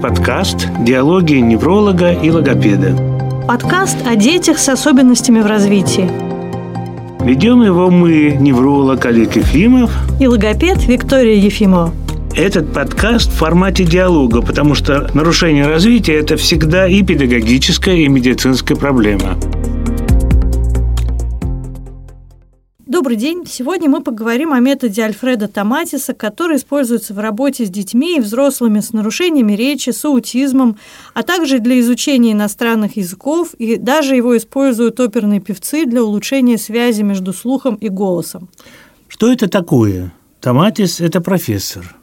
подкаст «Диалоги невролога и логопеда». Подкаст о детях с особенностями в развитии. Ведем его мы, невролог Олег Ефимов и логопед Виктория Ефимова. Этот подкаст в формате диалога, потому что нарушение развития – это всегда и педагогическая, и медицинская проблема. Добрый день. Сегодня мы поговорим о методе Альфреда Томатиса, который используется в работе с детьми и взрослыми с нарушениями речи, с аутизмом, а также для изучения иностранных языков, и даже его используют оперные певцы для улучшения связи между слухом и голосом. Что это такое? Томатис – это профессор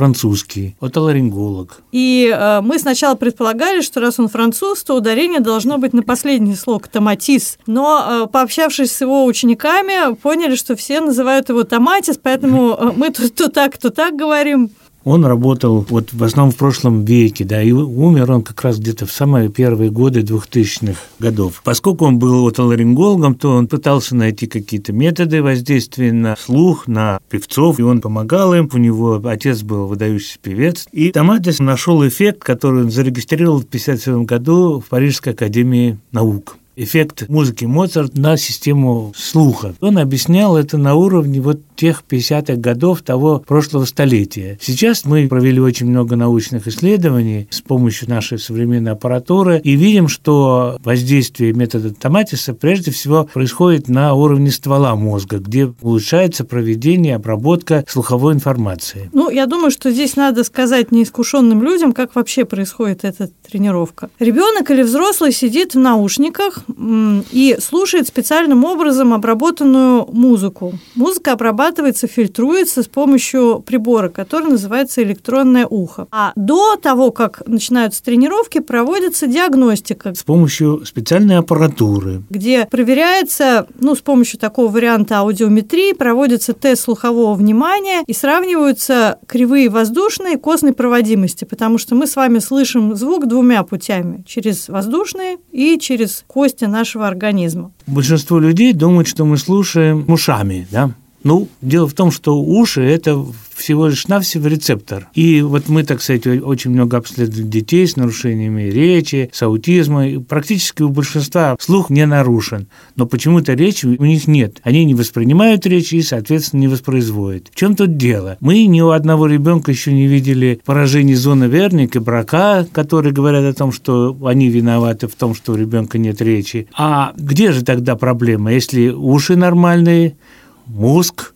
французский, отоларинголог. И э, мы сначала предполагали, что раз он француз, то ударение должно быть на последний слог «томатис». Но, э, пообщавшись с его учениками, поняли, что все называют его «томатис», поэтому э, мы тут то так, то так говорим. Он работал вот в основном в прошлом веке, да, и умер он как раз где-то в самые первые годы 2000-х годов. Поскольку он был отоларингологом, то он пытался найти какие-то методы воздействия на слух, на певцов, и он помогал им. У него отец был выдающийся певец. И Томатис нашел эффект, который он зарегистрировал в 1957 году в Парижской академии наук эффект музыки Моцарт на систему слуха. Он объяснял это на уровне вот тех 50-х годов того прошлого столетия. Сейчас мы провели очень много научных исследований с помощью нашей современной аппаратуры и видим, что воздействие метода Томатиса прежде всего происходит на уровне ствола мозга, где улучшается проведение, обработка слуховой информации. Ну, я думаю, что здесь надо сказать неискушенным людям, как вообще происходит эта тренировка. Ребенок или взрослый сидит в наушниках, и слушает специальным образом обработанную музыку. Музыка обрабатывается, фильтруется с помощью прибора, который называется электронное ухо. А до того, как начинаются тренировки, проводится диагностика. С помощью специальной аппаратуры. Где проверяется, ну, с помощью такого варианта аудиометрии, проводится тест слухового внимания и сравниваются кривые воздушной и костной проводимости, потому что мы с вами слышим звук двумя путями. Через воздушные и через кости нашего организма. Большинство людей думают, что мы слушаем ушами, да? Ну, дело в том, что уши – это всего лишь навсего рецептор. И вот мы, так сказать, очень много обследовали детей с нарушениями речи, с аутизмом. И практически у большинства слух не нарушен, но почему-то речи у них нет. Они не воспринимают речь и, соответственно, не воспроизводят. В чем тут дело? Мы ни у одного ребенка еще не видели поражений зоны Верника и Брака, которые говорят о том, что они виноваты в том, что у ребенка нет речи. А где же тогда проблема? Если уши нормальные, мозг,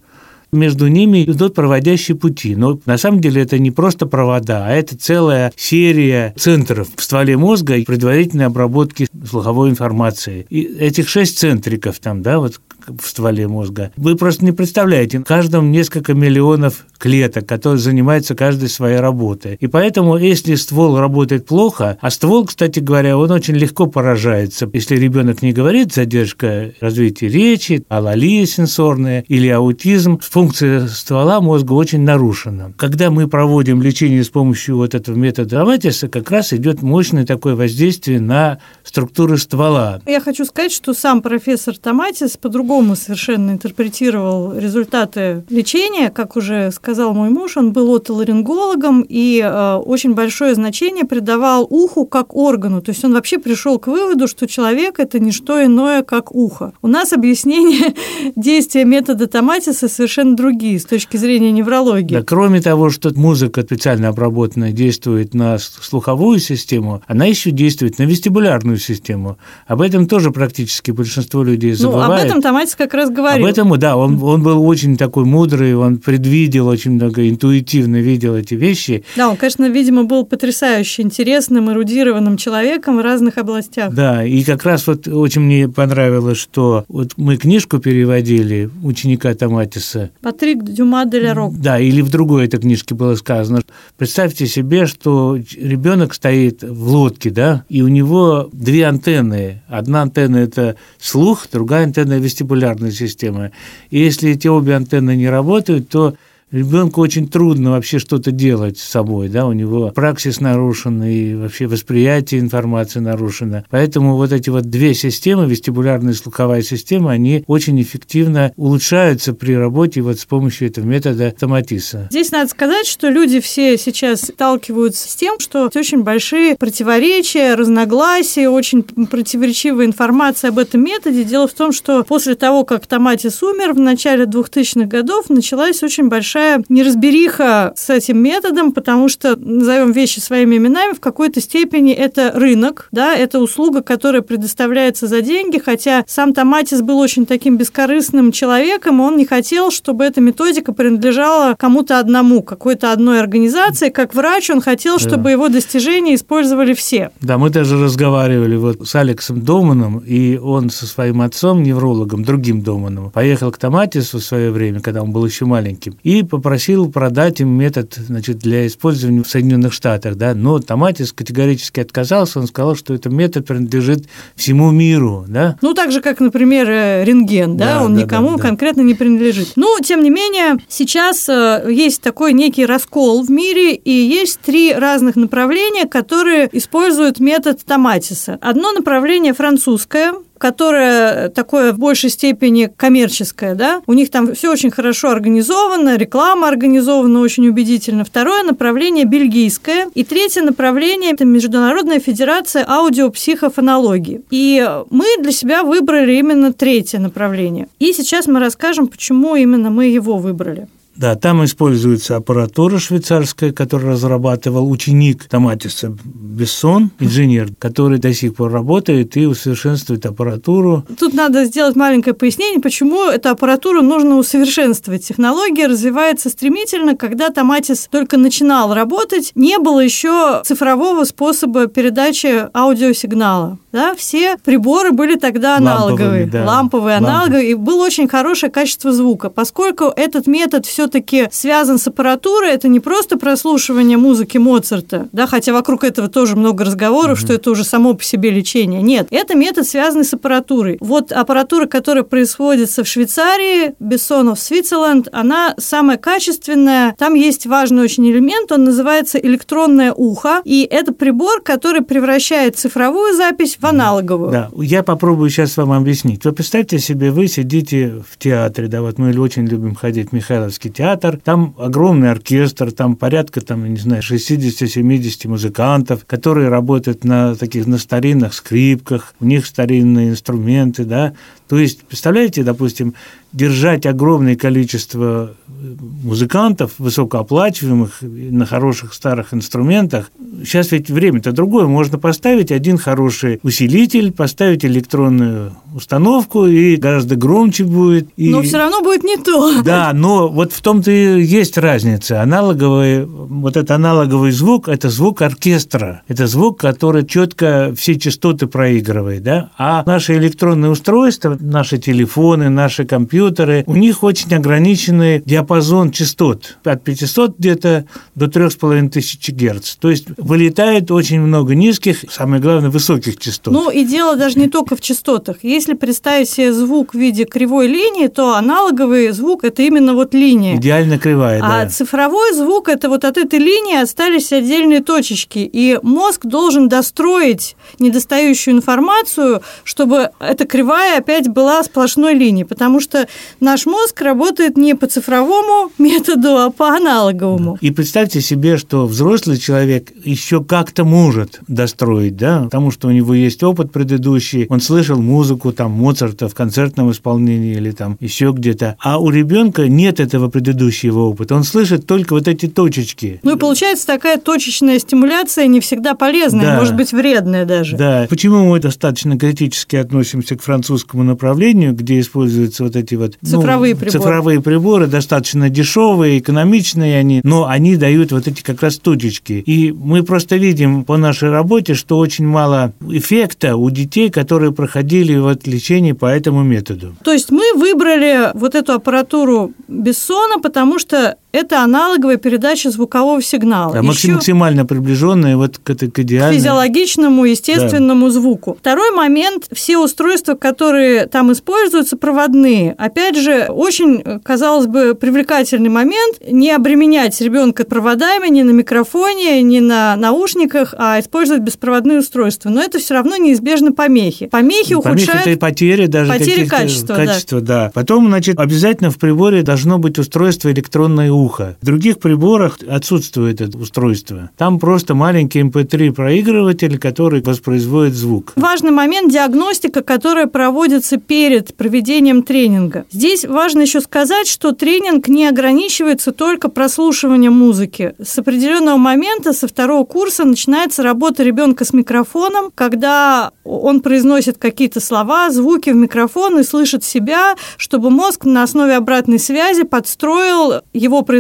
между ними идут проводящие пути. Но на самом деле это не просто провода, а это целая серия центров в стволе мозга и предварительной обработки слуховой информации. И этих шесть центриков там, да, вот в стволе мозга. Вы просто не представляете, в каждом несколько миллионов клеток, которые занимаются каждой своей работой. И поэтому, если ствол работает плохо, а ствол, кстати говоря, он очень легко поражается. Если ребенок не говорит задержка развития речи, алалия сенсорная или аутизм, функция ствола мозга очень нарушена. Когда мы проводим лечение с помощью вот этого метода Аматиса, как раз идет мощное такое воздействие на структуры ствола. Я хочу сказать, что сам профессор Томатис по-другому совершенно интерпретировал результаты лечения. Как уже сказал мой муж, он был отоларингологом и э, очень большое значение придавал уху как органу. То есть он вообще пришел к выводу, что человек – это не что иное, как ухо. У нас объяснение действия метода Томатиса совершенно другие с точки зрения неврологии. Да, кроме того, что музыка специально обработанная действует на слуховую систему, она еще действует на вестибулярную систему. Об этом тоже практически большинство людей забывает. Ну, об этом Томатис как раз говорил. Об этом, да, он, он был очень такой мудрый, он предвидел очень много, интуитивно видел эти вещи. Да, он, конечно, видимо, был потрясающе интересным, эрудированным человеком в разных областях. Да, и как раз вот очень мне понравилось, что вот мы книжку переводили ученика Томатиса. Патрик Дюма де ля Рок. Да, или в другой этой книжке было сказано. Представьте себе, что ребенок стоит в лодке, да, и у него две антенны. Одна антенна – это слух, другая антенна – вестибулярная системы. И если эти обе антенны не работают, то ребенку очень трудно вообще что-то делать с собой, да, у него праксис нарушен и вообще восприятие информации нарушено. Поэтому вот эти вот две системы, вестибулярная и слуховая система, они очень эффективно улучшаются при работе вот с помощью этого метода томатиса. Здесь надо сказать, что люди все сейчас сталкиваются с тем, что очень большие противоречия, разногласия, очень противоречивая информация об этом методе. Дело в том, что после того, как Томатис умер в начале 2000-х годов, началась очень большая неразбериха с этим методом, потому что, назовем вещи своими именами, в какой-то степени это рынок, да, это услуга, которая предоставляется за деньги, хотя сам Томатис был очень таким бескорыстным человеком, он не хотел, чтобы эта методика принадлежала кому-то одному, какой-то одной организации. Как врач он хотел, чтобы да. его достижения использовали все. Да, мы даже разговаривали вот с Алексом Доманом, и он со своим отцом, неврологом, другим Доманом, поехал к Томатису в свое время, когда он был еще маленьким, и попросил продать им метод значит, для использования в Соединенных Штатах. Да? Но Томатис категорически отказался, он сказал, что этот метод принадлежит всему миру. Да? Ну, так же, как, например, э, рентген, да, да он да, никому да, да. конкретно не принадлежит. Но, тем не менее, сейчас э, есть такой некий раскол в мире, и есть три разных направления, которые используют метод Томатиса. Одно направление французское, которое такое в большей степени коммерческое, да, у них там все очень хорошо организовано, реклама организована очень убедительно. Второе направление бельгийское. И третье направление – это Международная федерация аудиопсихофонологии. И мы для себя выбрали именно третье направление. И сейчас мы расскажем, почему именно мы его выбрали. Да, там используется аппаратура швейцарская, которую разрабатывал ученик Томатиса Бессон, инженер, который до сих пор работает и усовершенствует аппаратуру. Тут надо сделать маленькое пояснение, почему эту аппаратуру нужно усовершенствовать. Технология развивается стремительно. Когда Томатис только начинал работать, не было еще цифрового способа передачи аудиосигнала. Да, все приборы были тогда аналоговые, ламповые, да. ламповые аналоговые, и было очень хорошее качество звука. Поскольку этот метод все все-таки связан с аппаратурой, это не просто прослушивание музыки Моцарта, да, хотя вокруг этого тоже много разговоров, mm что это уже само по себе лечение. Нет, это метод, связанный с аппаратурой. Вот аппаратура, которая производится в Швейцарии, Бессонов Свитцерленд, она самая качественная. Там есть важный очень элемент, он называется электронное ухо, и это прибор, который превращает цифровую запись в аналоговую. Да, я попробую сейчас вам объяснить. Вы представьте себе, вы сидите в театре, да, вот мы очень любим ходить в Михайловский театр, там огромный оркестр, там порядка, там, не знаю, 60-70 музыкантов, которые работают на таких, на старинных скрипках, у них старинные инструменты, да, то есть, представляете, допустим, держать огромное количество музыкантов, высокооплачиваемых, на хороших старых инструментах. Сейчас ведь время-то другое. Можно поставить один хороший усилитель, поставить электронную установку, и гораздо громче будет. И... Но все равно будет не то. Да, но вот в том-то и есть разница. Аналоговый, вот этот аналоговый звук – это звук оркестра. Это звук, который четко все частоты проигрывает. Да? А наши электронные устройства, наши телефоны, наши компьютеры, у них очень ограниченный диапазон частот. От 500 где-то до 3500 Гц. То есть вылетает очень много низких, самое главное, высоких частот. Ну и дело даже не только в частотах. Если представить себе звук в виде кривой линии, то аналоговый звук – это именно вот линия. Идеально кривая, а да. А цифровой звук – это вот от этой линии остались отдельные точечки. И мозг должен достроить недостающую информацию, чтобы эта кривая опять была сплошной линией, потому что наш мозг работает не по цифровому методу, а по аналоговому. И представьте себе, что взрослый человек еще как-то может достроить, да, потому что у него есть опыт предыдущий, он слышал музыку там Моцарта в концертном исполнении или там еще где-то, а у ребенка нет этого предыдущего опыта, он слышит только вот эти точечки. Ну и получается такая точечная стимуляция не всегда полезная, да. может быть вредная даже. Да. Почему мы достаточно критически относимся к французскому направлению? где используются вот эти вот цифровые, ну, приборы. цифровые приборы, достаточно дешевые, экономичные они, но они дают вот эти как раз точечки. И мы просто видим по нашей работе, что очень мало эффекта у детей, которые проходили вот лечение по этому методу. То есть мы выбрали вот эту аппаратуру Бессона, потому что это аналоговая передача звукового сигнала. Да, Еще максимально приближенная вот к, к идеальной. физиологичному, естественному да. звуку. Второй момент, все устройства, которые там используются, проводные. Опять же, очень, казалось бы, привлекательный момент не обременять ребенка проводами ни на микрофоне, ни на наушниках, а использовать беспроводные устройства. Но это все равно неизбежно помехи. Помехи, помехи ухудшают... это и потери даже потери качества, качества да. да. Потом, значит, обязательно в приборе должно быть устройство электронное ухо. В других приборах отсутствует это устройство. Там просто маленький MP3 эм проигрыватель, который воспроизводит звук. Важный момент – диагностика, которая проводится перед проведением тренинга. Здесь важно еще сказать, что тренинг не ограничивается только прослушиванием музыки. С определенного момента, со второго курса, начинается работа ребенка с микрофоном, когда он произносит какие-то слова, звуки в микрофон и слышит себя, чтобы мозг на основе обратной связи подстроил его произношение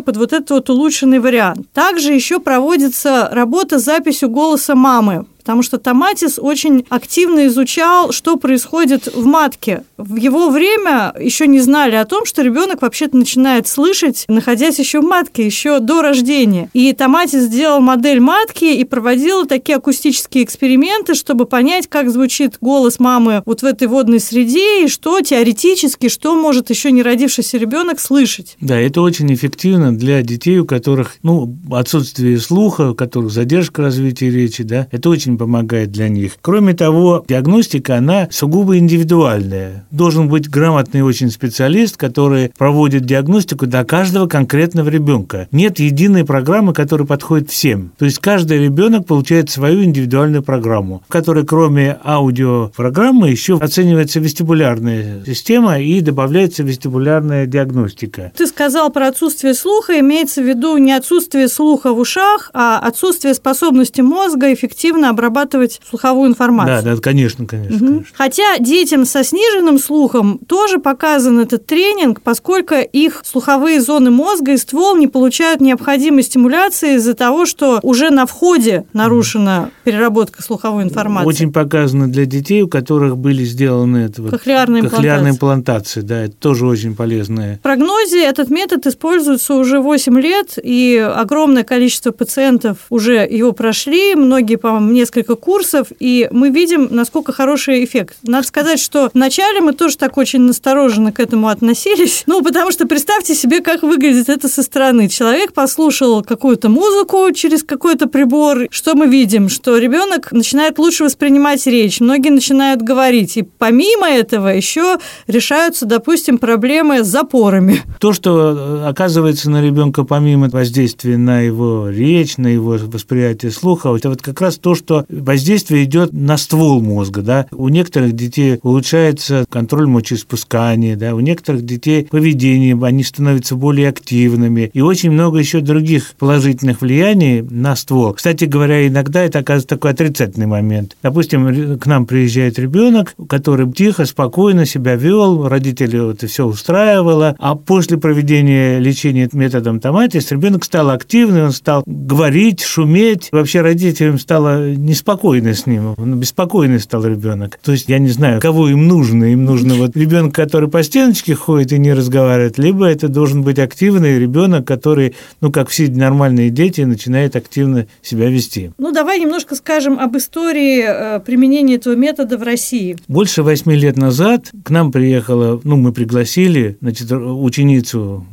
под вот этот вот улучшенный вариант. Также еще проводится работа с записью голоса мамы потому что Томатис очень активно изучал, что происходит в матке. В его время еще не знали о том, что ребенок вообще-то начинает слышать, находясь еще в матке, еще до рождения. И Томатис сделал модель матки и проводил такие акустические эксперименты, чтобы понять, как звучит голос мамы вот в этой водной среде и что теоретически, что может еще не родившийся ребенок слышать. Да, это очень эффективно для детей, у которых ну, отсутствие слуха, у которых задержка развития речи, да, это очень помогает для них. Кроме того, диагностика, она сугубо индивидуальная. Должен быть грамотный очень специалист, который проводит диагностику для каждого конкретного ребенка. Нет единой программы, которая подходит всем. То есть каждый ребенок получает свою индивидуальную программу, в которой кроме аудиопрограммы еще оценивается вестибулярная система и добавляется вестибулярная диагностика. Ты сказал про отсутствие слуха, имеется в виду не отсутствие слуха в ушах, а отсутствие способности мозга эффективно обрабатывать обрабатывать слуховую информацию. Да, да, конечно, конечно, угу. конечно. Хотя детям со сниженным слухом тоже показан этот тренинг, поскольку их слуховые зоны мозга и ствол не получают необходимой стимуляции из-за того, что уже на входе нарушена переработка слуховой информации. Очень показано для детей, у которых были сделаны это вот кохлеарные, кохлеарные имплантации. Да, это тоже очень полезное. В прогнозе этот метод используется уже 8 лет, и огромное количество пациентов уже его прошли, многие, по-моему, несколько несколько курсов, и мы видим, насколько хороший эффект. Надо сказать, что вначале мы тоже так очень настороженно к этому относились, ну, потому что представьте себе, как выглядит это со стороны. Человек послушал какую-то музыку через какой-то прибор. Что мы видим? Что ребенок начинает лучше воспринимать речь, многие начинают говорить. И помимо этого еще решаются, допустим, проблемы с запорами. То, что э, оказывается на ребенка помимо воздействия на его речь, на его восприятие слуха, это вот как раз то, что воздействие идет на ствол мозга, да. У некоторых детей улучшается контроль мочеиспускания, да, у некоторых детей поведение, они становятся более активными, и очень много еще других положительных влияний на ствол. Кстати говоря, иногда это оказывается такой отрицательный момент. Допустим, к нам приезжает ребенок, который тихо, спокойно себя вел, родители это все устраивало, а после проведения лечения методом томатис ребенок стал активный, он стал говорить, шуметь, вообще родителям стало неспокойно с ним, беспокойный стал ребенок. То есть я не знаю, кого им нужно. Им нужно вот ребенок, который по стеночке ходит и не разговаривает, либо это должен быть активный ребенок, который, ну, как все нормальные дети, начинает активно себя вести. Ну, давай немножко скажем об истории э, применения этого метода в России. Больше восьми лет назад к нам приехала, ну, мы пригласили, значит, ученицу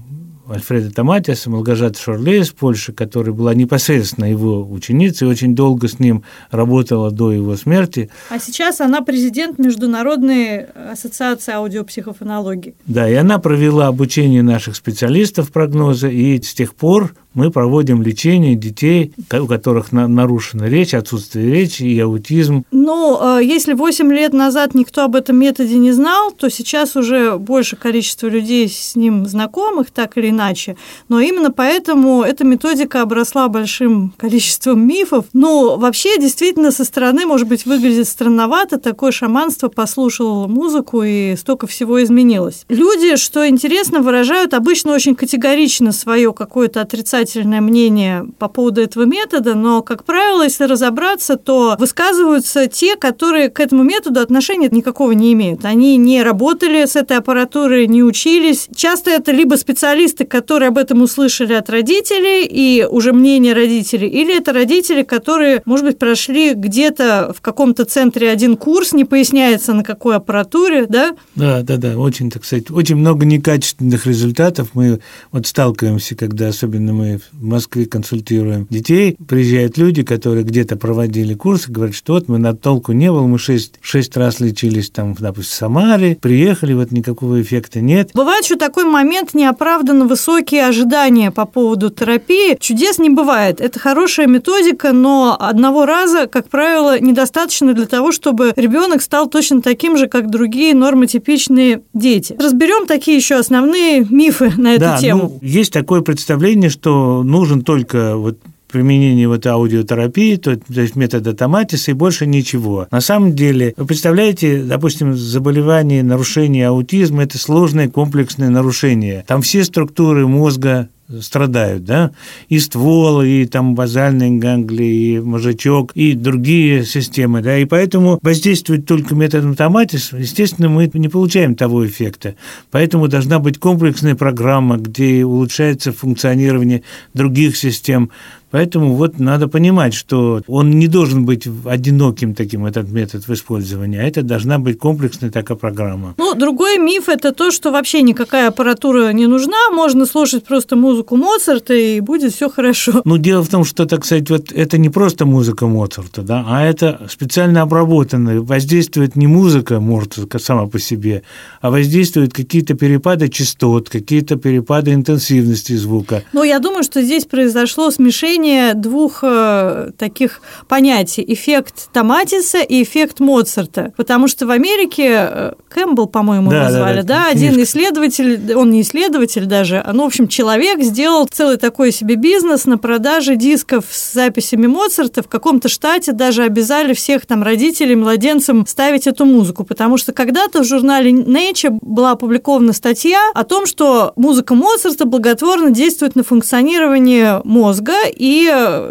Альфреда Томатиса, Малгажата Шорле из Польши, которая была непосредственно его ученицей, очень долго с ним работала до его смерти. А сейчас она президент Международной ассоциации аудиопсихофонологии. Да, и она провела обучение наших специалистов прогноза, и с тех пор мы проводим лечение детей, у которых нарушена речь, отсутствие речи и аутизм. Ну, э, если 8 лет назад никто об этом методе не знал, то сейчас уже больше количество людей с ним знакомых, так или иначе. Но именно поэтому эта методика обросла большим количеством мифов. Но вообще, действительно, со стороны, может быть, выглядит странновато. Такое шаманство послушало музыку, и столько всего изменилось. Люди, что интересно, выражают обычно очень категорично свое какое-то отрицательное отрицательное мнение по поводу этого метода, но, как правило, если разобраться, то высказываются те, которые к этому методу отношения никакого не имеют. Они не работали с этой аппаратурой, не учились. Часто это либо специалисты, которые об этом услышали от родителей, и уже мнение родителей, или это родители, которые, может быть, прошли где-то в каком-то центре один курс, не поясняется на какой аппаратуре, да? Да, да, да, очень, так сказать, очень много некачественных результатов. Мы вот сталкиваемся, когда особенно мы в Москве консультируем детей, приезжают люди, которые где-то проводили курсы, говорят, что вот мы на толку не было, мы шесть, шесть раз лечились там, допустим, в Самаре, приехали, вот никакого эффекта нет. Бывает еще такой момент неоправданно высокие ожидания по поводу терапии. Чудес не бывает. Это хорошая методика, но одного раза, как правило, недостаточно для того, чтобы ребенок стал точно таким же, как другие нормотипичные дети. Разберем такие еще основные мифы на эту да, тему. Ну, есть такое представление, что нужен только вот применение вот аудиотерапии, то, то есть метода томатиса и больше ничего. На самом деле, вы представляете, допустим, заболевание, нарушение аутизма – это сложное комплексное нарушение. Там все структуры мозга страдают, да, и ствол, и там базальные ганглии, и мозжечок, и другие системы, да, и поэтому воздействовать только методом томатис, естественно, мы не получаем того эффекта. Поэтому должна быть комплексная программа, где улучшается функционирование других систем, Поэтому вот надо понимать, что он не должен быть одиноким таким, этот метод в использовании, а это должна быть комплексная такая программа. Ну, другой миф – это то, что вообще никакая аппаратура не нужна, можно слушать просто музыку Моцарта, и будет все хорошо. Ну, дело в том, что, так сказать, вот это не просто музыка Моцарта, да, а это специально обработанная, воздействует не музыка Моцарта сама по себе, а воздействуют какие-то перепады частот, какие-то перепады интенсивности звука. Ну, я думаю, что здесь произошло смешение сочетание двух э, таких понятий – эффект Томатиса и эффект Моцарта. Потому что в Америке э, Кэмпбелл, по-моему, да, назвали, да, да, да один исследователь, он не исследователь даже, а, ну, в общем, человек сделал целый такой себе бизнес на продаже дисков с записями Моцарта. В каком-то штате даже обязали всех там родителей, младенцам ставить эту музыку, потому что когда-то в журнале Nature была опубликована статья о том, что музыка Моцарта благотворно действует на функционирование мозга, и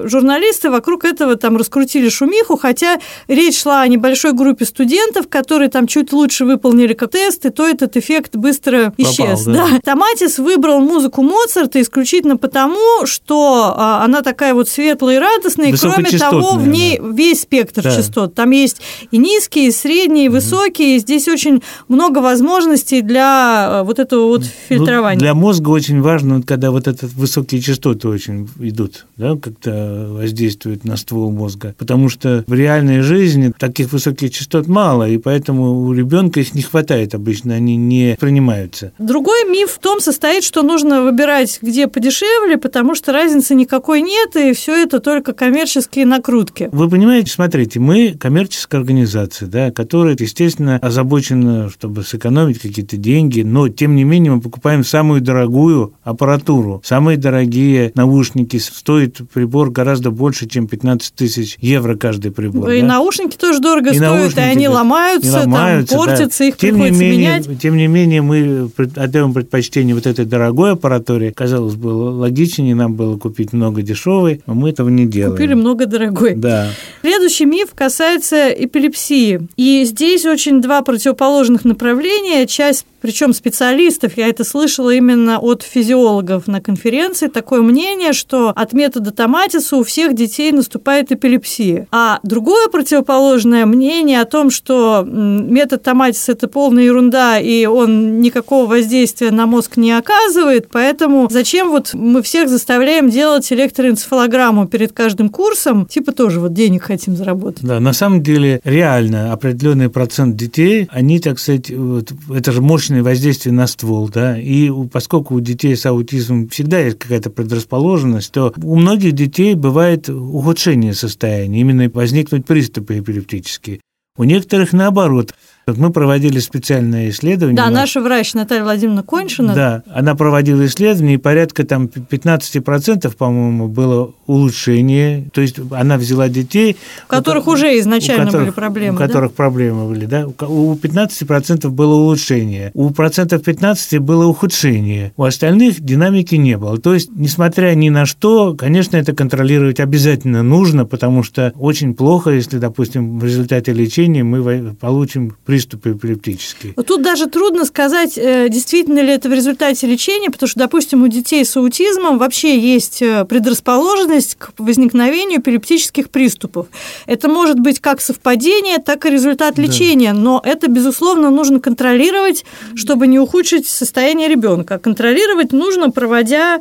журналисты вокруг этого там раскрутили шумиху, хотя речь шла о небольшой группе студентов, которые там чуть лучше выполнили как тесты, то этот эффект быстро исчез. Попал, да. Да. Томатис выбрал музыку Моцарта исключительно потому, что а, она такая вот светлая и радостная, и кроме того, в ней да. весь спектр да. частот. Там есть и низкие, и средние, и высокие. Здесь очень много возможностей для а, вот этого вот ну, фильтрования. Ну, для мозга очень важно, когда вот этот высокие частоты очень идут, да, как-то воздействуют на ствол мозга. Потому что в реальной жизни таких высоких частот мало, и поэтому у ребенка их не хватает обычно, они не принимаются. Другой миф в том состоит, что нужно выбирать, где подешевле, потому что разницы никакой нет, и все это только коммерческие накрутки. Вы понимаете, смотрите, мы коммерческая организация, да, которая, естественно, озабочена, чтобы сэкономить какие-то деньги, но, тем не менее, мы покупаем самую дорогую аппаратуру. Самые дорогие наушники стоят прибор гораздо больше, чем 15 тысяч евро каждый прибор. И да? наушники тоже дорого и стоят, и они ломаются, ломаются там, портятся, да. их тем приходится не менее, менять. Тем не менее, мы отдаем предпочтение вот этой дорогой аппаратуре. Казалось бы, логичнее нам было купить много дешевой, но мы этого не делаем. Купили много дорогой. Да. Следующий миф касается эпилепсии. И здесь очень два противоположных направления. Часть причем специалистов, я это слышала именно от физиологов на конференции, такое мнение, что от метода томатиса у всех детей наступает эпилепсия. А другое противоположное мнение о том, что метод томатиса – это полная ерунда, и он никакого воздействия на мозг не оказывает, поэтому зачем вот мы всех заставляем делать электроэнцефалограмму перед каждым курсом, типа тоже вот денег хотим заработать. Да, на самом деле реально определенный процент детей, они, так сказать, вот, это же мощное воздействие на ствол, да, и поскольку у детей с аутизмом всегда есть какая-то предрасположенность, то у многих детей бывает ухудшение состояния, именно возникнуть приступы эпилептические. У некоторых наоборот, Мы проводили специальное исследование. Да, наша врач Наталья Владимировна Коньшина. Да, она проводила исследование, и порядка там 15%, по-моему, было улучшение. То есть она взяла детей... У которых у, уже изначально которых, были проблемы, У которых да? проблемы были, да. У 15% было улучшение, у процентов 15 было ухудшение, у остальных динамики не было. То есть, несмотря ни на что, конечно, это контролировать обязательно нужно, потому что очень плохо, если, допустим, в результате лечения мы получим приступы эпилептические. Тут даже трудно сказать, э, действительно ли это в результате лечения, потому что, допустим, у детей с аутизмом вообще есть э, предрасположенность к возникновению эпилептических приступов. Это может быть как совпадение, так и результат лечения, да. но это, безусловно, нужно контролировать, чтобы не ухудшить состояние ребенка. Контролировать нужно, проводя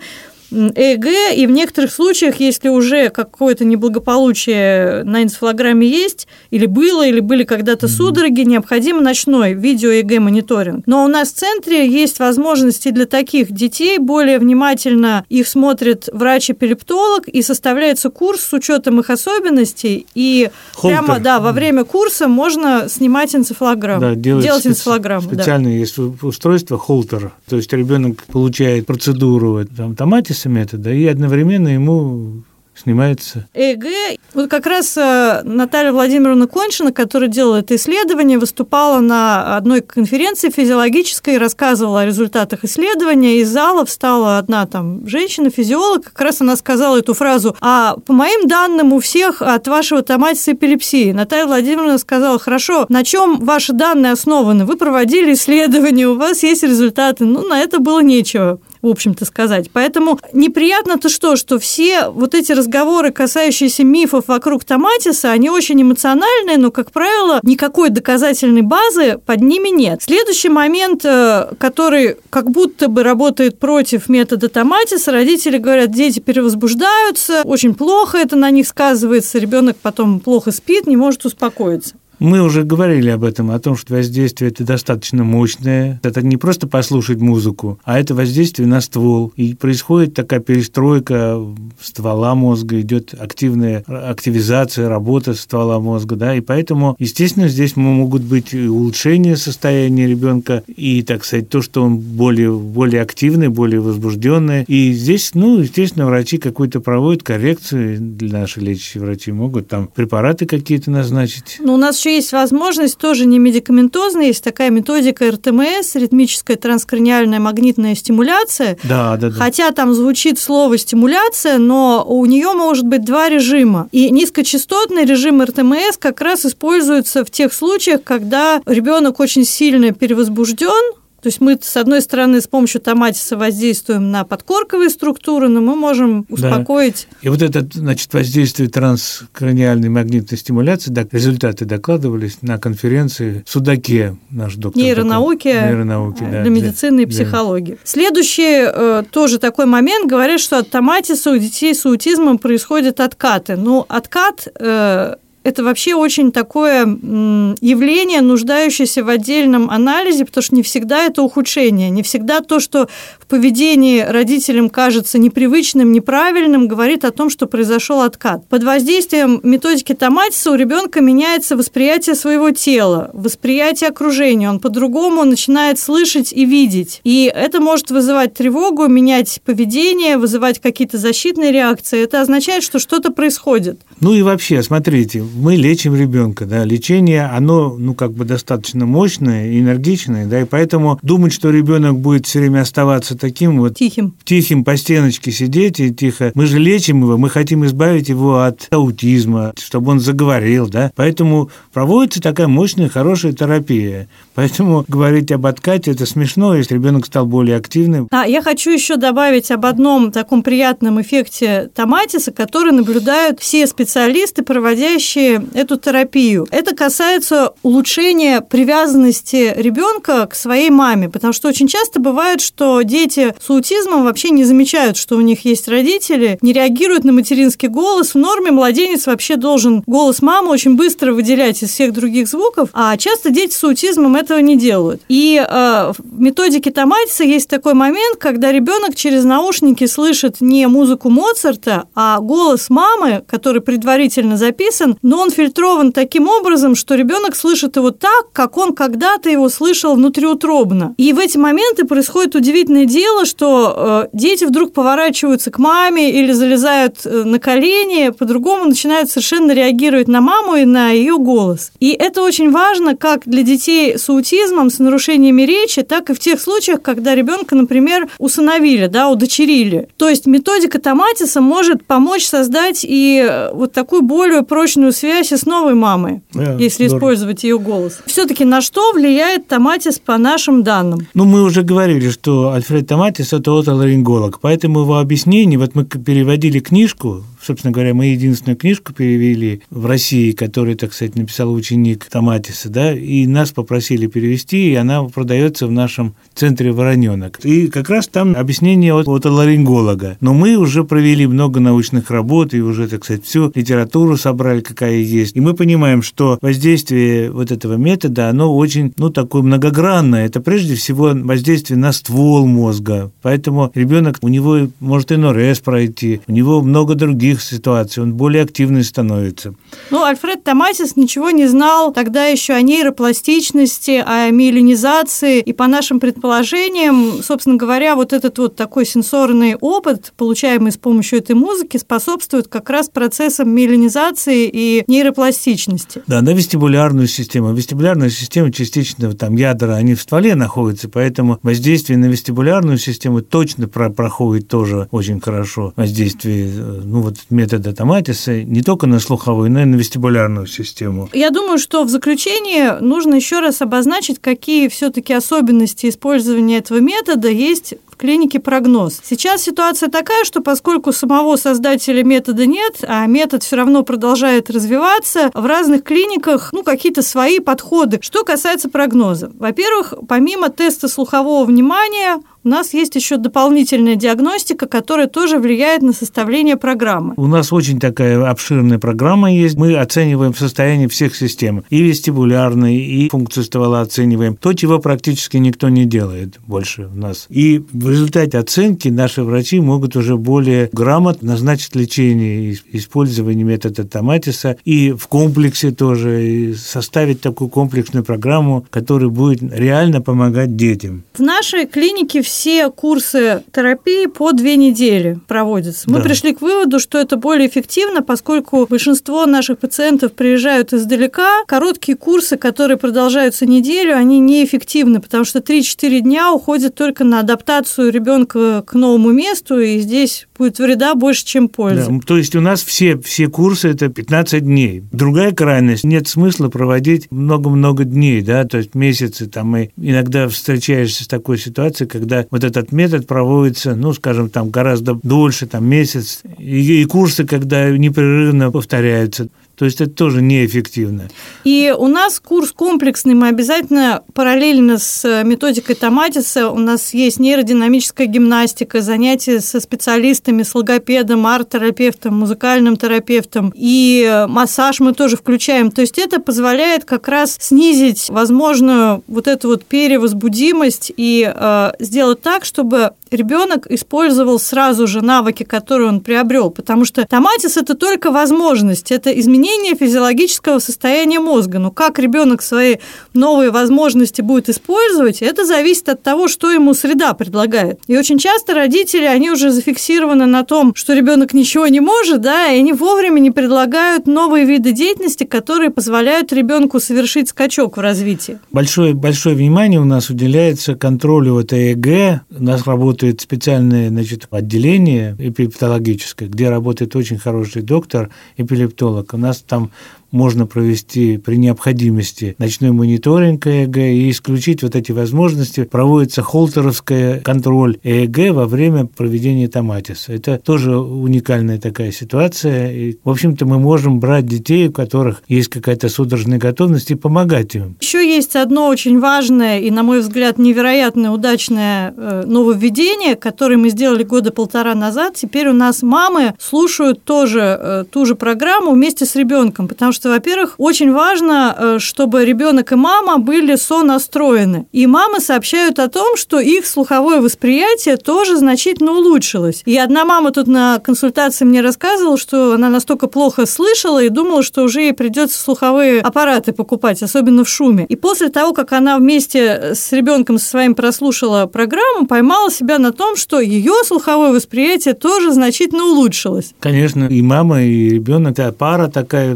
ЭЭГ, и в некоторых случаях, если уже какое-то неблагополучие на энцефалограмме есть, или было, или были когда-то судороги, необходим ночной видео-ЭЭГ-мониторинг. Но у нас в центре есть возможности для таких детей, более внимательно их смотрит врач-эпилептолог, и составляется курс с учетом их особенностей, и Холтер. прямо да, во время курса можно снимать энцефалограмму, да, делать, делать энцефалограмму. Специальное да. есть устройство холтер, то есть ребенок получает процедуру там, томатис, метода, и одновременно ему снимается. ЭЭГ. Вот как раз э, Наталья Владимировна Коншина, которая делала это исследование, выступала на одной конференции физиологической, рассказывала о результатах исследования. Из зала встала одна там женщина-физиолог, как раз она сказала эту фразу, а по моим данным у всех от вашего томатиса эпилепсии. Наталья Владимировна сказала, хорошо, на чем ваши данные основаны? Вы проводили исследование, у вас есть результаты. Ну, на это было нечего в общем-то, сказать. Поэтому неприятно-то что, что все вот эти разговоры, касающиеся мифов вокруг Томатиса, они очень эмоциональные, но, как правило, никакой доказательной базы под ними нет. Следующий момент, э, который как будто бы работает против метода Томатиса, родители говорят, дети перевозбуждаются, очень плохо это на них сказывается, ребенок потом плохо спит, не может успокоиться. Мы уже говорили об этом, о том, что воздействие это достаточно мощное. Это не просто послушать музыку, а это воздействие на ствол. И происходит такая перестройка ствола мозга, идет активная активизация, работа ствола мозга, да, и поэтому, естественно, здесь могут быть улучшения состояния ребенка и, так сказать, то, что он более, более активный, более возбужденный. И здесь, ну, естественно, врачи какую-то проводят коррекцию, для наши лечащие врачи могут там препараты какие-то назначить. Ну, у нас еще есть возможность, тоже не медикаментозная, есть такая методика РТМС, ритмическая транскраниальная магнитная стимуляция. Да, да, да. Хотя там звучит слово стимуляция, но у нее может быть два режима. И низкочастотный режим РТМС как раз используется в тех случаях, когда ребенок очень сильно перевозбужден, то есть мы, с одной стороны, с помощью томатиса воздействуем на подкорковые структуры, но мы можем успокоить. Да. И вот это, значит, воздействие транскраниальной магнитной стимуляции, да, результаты докладывались на конференции Судаке, наш доктор. Нейронауки, такой, нейронауки да, для медицины и психологии. Да. Следующий э, тоже такой момент, говорят, что от томатиса у детей с аутизмом происходят откаты. Ну, откат э, это вообще очень такое явление, нуждающееся в отдельном анализе, потому что не всегда это ухудшение, не всегда то, что в поведении родителям кажется непривычным, неправильным, говорит о том, что произошел откат. Под воздействием методики Томатиса у ребенка меняется восприятие своего тела, восприятие окружения, он по-другому начинает слышать и видеть. И это может вызывать тревогу, менять поведение, вызывать какие-то защитные реакции. Это означает, что что-то происходит. Ну и вообще, смотрите, мы лечим ребенка, да, лечение, оно, ну, как бы достаточно мощное, энергичное, да, и поэтому думать, что ребенок будет все время оставаться таким вот... Тихим. Тихим по стеночке сидеть и тихо. Мы же лечим его, мы хотим избавить его от аутизма, чтобы он заговорил, да, поэтому проводится такая мощная, хорошая терапия. Поэтому говорить об откате это смешно, если ребенок стал более активным. А я хочу еще добавить об одном таком приятном эффекте томатиса, который наблюдают все специалисты, проводящие эту терапию. Это касается улучшения привязанности ребенка к своей маме, потому что очень часто бывает, что дети с аутизмом вообще не замечают, что у них есть родители, не реагируют на материнский голос. В норме младенец вообще должен голос мамы очень быстро выделять из всех других звуков, а часто дети с аутизмом этого не делают. И э, в методике Томатиса есть такой момент, когда ребенок через наушники слышит не музыку Моцарта, а голос мамы, который предварительно записан, но но он фильтрован таким образом, что ребенок слышит его так, как он когда-то его слышал внутриутробно. И в эти моменты происходит удивительное дело, что э, дети вдруг поворачиваются к маме или залезают э, на колени, по-другому начинают совершенно реагировать на маму и на ее голос. И это очень важно как для детей с аутизмом, с нарушениями речи, так и в тех случаях, когда ребенка, например, усыновили, да, удочерили. То есть методика Томатиса может помочь создать и э, вот такую более прочную связь и с новой мамой, yeah, если здорово. использовать ее голос. Все-таки на что влияет Томатис по нашим данным? Ну, мы уже говорили, что Альфред Томатис – это отоларинголог, поэтому его объяснение, вот мы переводили книжку Собственно говоря, мы единственную книжку перевели в России, которую, так сказать, написал ученик Томатиса, да, и нас попросили перевести, и она продается в нашем центре «Вороненок». И как раз там объяснение от, от ларинголога. Но мы уже провели много научных работ и уже, так сказать, всю литературу собрали, какая есть. И мы понимаем, что воздействие вот этого метода, оно очень, ну, такое многогранное. Это прежде всего воздействие на ствол мозга. Поэтому ребенок, у него может и НРС пройти, у него много других других ситуаций, он более активный становится. Ну, Альфред Томасис ничего не знал тогда еще о нейропластичности, о миелинизации, и по нашим предположениям, собственно говоря, вот этот вот такой сенсорный опыт, получаемый с помощью этой музыки, способствует как раз процессам миелинизации и нейропластичности. Да, на вестибулярную систему. Вестибулярная система частично, там ядра, они в стволе находятся, поэтому воздействие на вестибулярную систему точно про проходит тоже очень хорошо. Воздействие, э, ну вот метода Томатиса не только на слуховую, но и на вестибулярную систему. Я думаю, что в заключение нужно еще раз обозначить, какие все-таки особенности использования этого метода есть в клинике прогноз. Сейчас ситуация такая, что поскольку самого создателя метода нет, а метод все равно продолжает развиваться, в разных клиниках ну, какие-то свои подходы. Что касается прогноза. Во-первых, помимо теста слухового внимания, у нас есть еще дополнительная диагностика, которая тоже влияет на составление программы. У нас очень такая обширная программа есть. Мы оцениваем состояние всех систем. И вестибулярной, и функцию ствола оцениваем. То, чего практически никто не делает больше у нас. И в результате оценки наши врачи могут уже более грамотно назначить лечение, использование метода Томатиса и в комплексе тоже и составить такую комплексную программу, которая будет реально помогать детям. В нашей клинике все курсы терапии по две недели проводятся. Мы да. пришли к выводу, что это более эффективно, поскольку большинство наших пациентов приезжают издалека. Короткие курсы, которые продолжаются неделю, они неэффективны, потому что 3-4 дня уходят только на адаптацию ребенка к новому месту, и здесь будет вреда больше, чем пользы. Да, то есть у нас все, все курсы это 15 дней. Другая крайность, нет смысла проводить много-много дней, да, то есть месяцы там и иногда встречаешься с такой ситуацией, когда вот этот метод проводится, ну, скажем, там гораздо дольше, там месяц, и, и курсы, когда непрерывно повторяются. То есть это тоже неэффективно. И у нас курс комплексный, мы обязательно параллельно с методикой Томатиса, у нас есть нейродинамическая гимнастика, занятия со специалистами, с логопедом, арт-терапевтом, музыкальным терапевтом, и массаж мы тоже включаем. То есть это позволяет как раз снизить возможную вот эту вот перевозбудимость и э, сделать так, чтобы ребенок использовал сразу же навыки, которые он приобрел, потому что томатис это только возможность, это изменение физиологического состояния мозга. Но как ребенок свои новые возможности будет использовать, это зависит от того, что ему среда предлагает. И очень часто родители, они уже зафиксированы на том, что ребенок ничего не может, да, и они вовремя не предлагают новые виды деятельности, которые позволяют ребенку совершить скачок в развитии. Большое, большое внимание у нас уделяется контролю вот ЭЭГ. У нас работает работает специальное значит, отделение эпилептологическое, где работает очень хороший доктор, эпилептолог. У нас там можно провести при необходимости ночной мониторинг ЭЭГ и исключить вот эти возможности. Проводится холтеровская контроль ЭЭГ во время проведения томатиса. Это тоже уникальная такая ситуация. И, в общем-то, мы можем брать детей, у которых есть какая-то судорожная готовность, и помогать им. Еще есть одно очень важное и, на мой взгляд, невероятно удачное э, нововведение, которое мы сделали года полтора назад. Теперь у нас мамы слушают тоже э, ту же программу вместе с ребенком, потому что что, во-первых, очень важно, э, чтобы ребенок и мама были сонастроены. И мамы сообщают о том, что их слуховое восприятие тоже значительно улучшилось. И одна мама тут на консультации мне рассказывала, что она настолько плохо слышала и думала, что уже ей придется слуховые аппараты покупать, особенно в шуме. И после того, как она вместе с ребенком своим прослушала программу, поймала себя на том, что ее слуховое восприятие тоже значительно улучшилось. Конечно, и мама, и ребенок это пара такая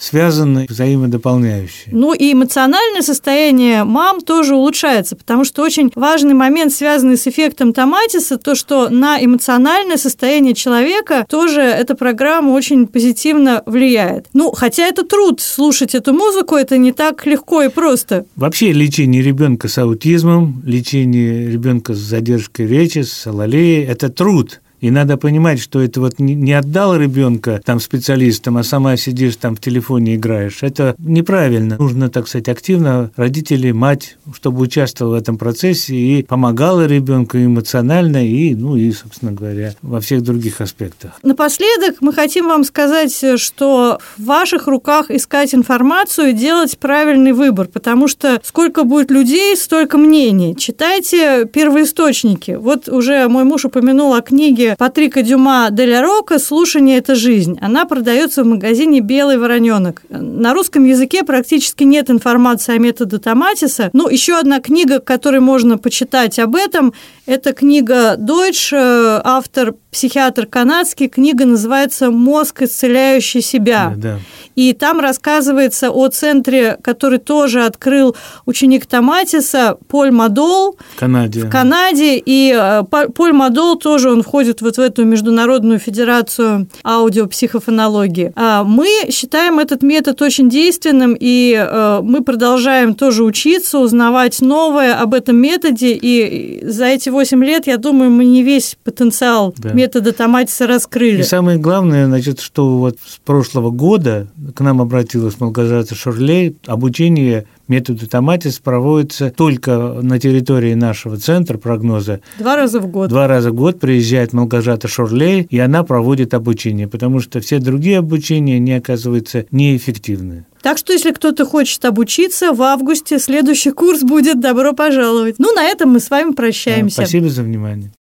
взаимосвязанная, взаимодополняющая. Ну и эмоциональное состояние мам тоже улучшается, потому что очень важный момент, связанный с эффектом томатиса, то, что на эмоциональное состояние человека тоже эта программа очень позитивно влияет. Ну, хотя это труд слушать эту музыку, это не так легко и просто. Вообще лечение ребенка с аутизмом, лечение ребенка с задержкой речи, с алалеей – это труд. И надо понимать, что это вот не отдал ребенка там специалистам, а сама сидишь там в телефоне играешь. Это неправильно. Нужно, так сказать, активно родители, мать, чтобы участвовала в этом процессе и помогала ребенку эмоционально и, ну и, собственно говоря, во всех других аспектах. Напоследок мы хотим вам сказать, что в ваших руках искать информацию и делать правильный выбор, потому что сколько будет людей, столько мнений. Читайте первоисточники. Вот уже мой муж упомянул о книге Патрика Дюма Деля Рока «Слушание – это жизнь». Она продается в магазине «Белый вороненок». На русском языке практически нет информации о методе Томатиса. Ну, еще одна книга, которой можно почитать об этом, это книга Дойч, э, автор психиатр канадский. Книга называется «Мозг, исцеляющий себя». Да, да. И там рассказывается о центре, который тоже открыл ученик Томатиса, Поль Мадол. В Канаде. В Канаде. И э, Поль Мадол тоже, он входит вот в эту Международную Федерацию аудиопсихофонологии. А мы считаем этот метод очень действенным, и э, мы продолжаем тоже учиться, узнавать новое об этом методе. И за эти 8 лет, я думаю, мы не весь потенциал да. метода Томатиса раскрыли. И самое главное, значит, что вот с прошлого года к нам обратилась Малгажата Шурлей. Обучение методу Томатис проводится только на территории нашего центра прогноза. Два раза в год. Два раза в год приезжает Малгажата Шурлей, и она проводит обучение, потому что все другие обучения, не оказываются неэффективны. Так что, если кто-то хочет обучиться, в августе следующий курс будет «Добро пожаловать». Ну, на этом мы с вами прощаемся. Да, спасибо за внимание.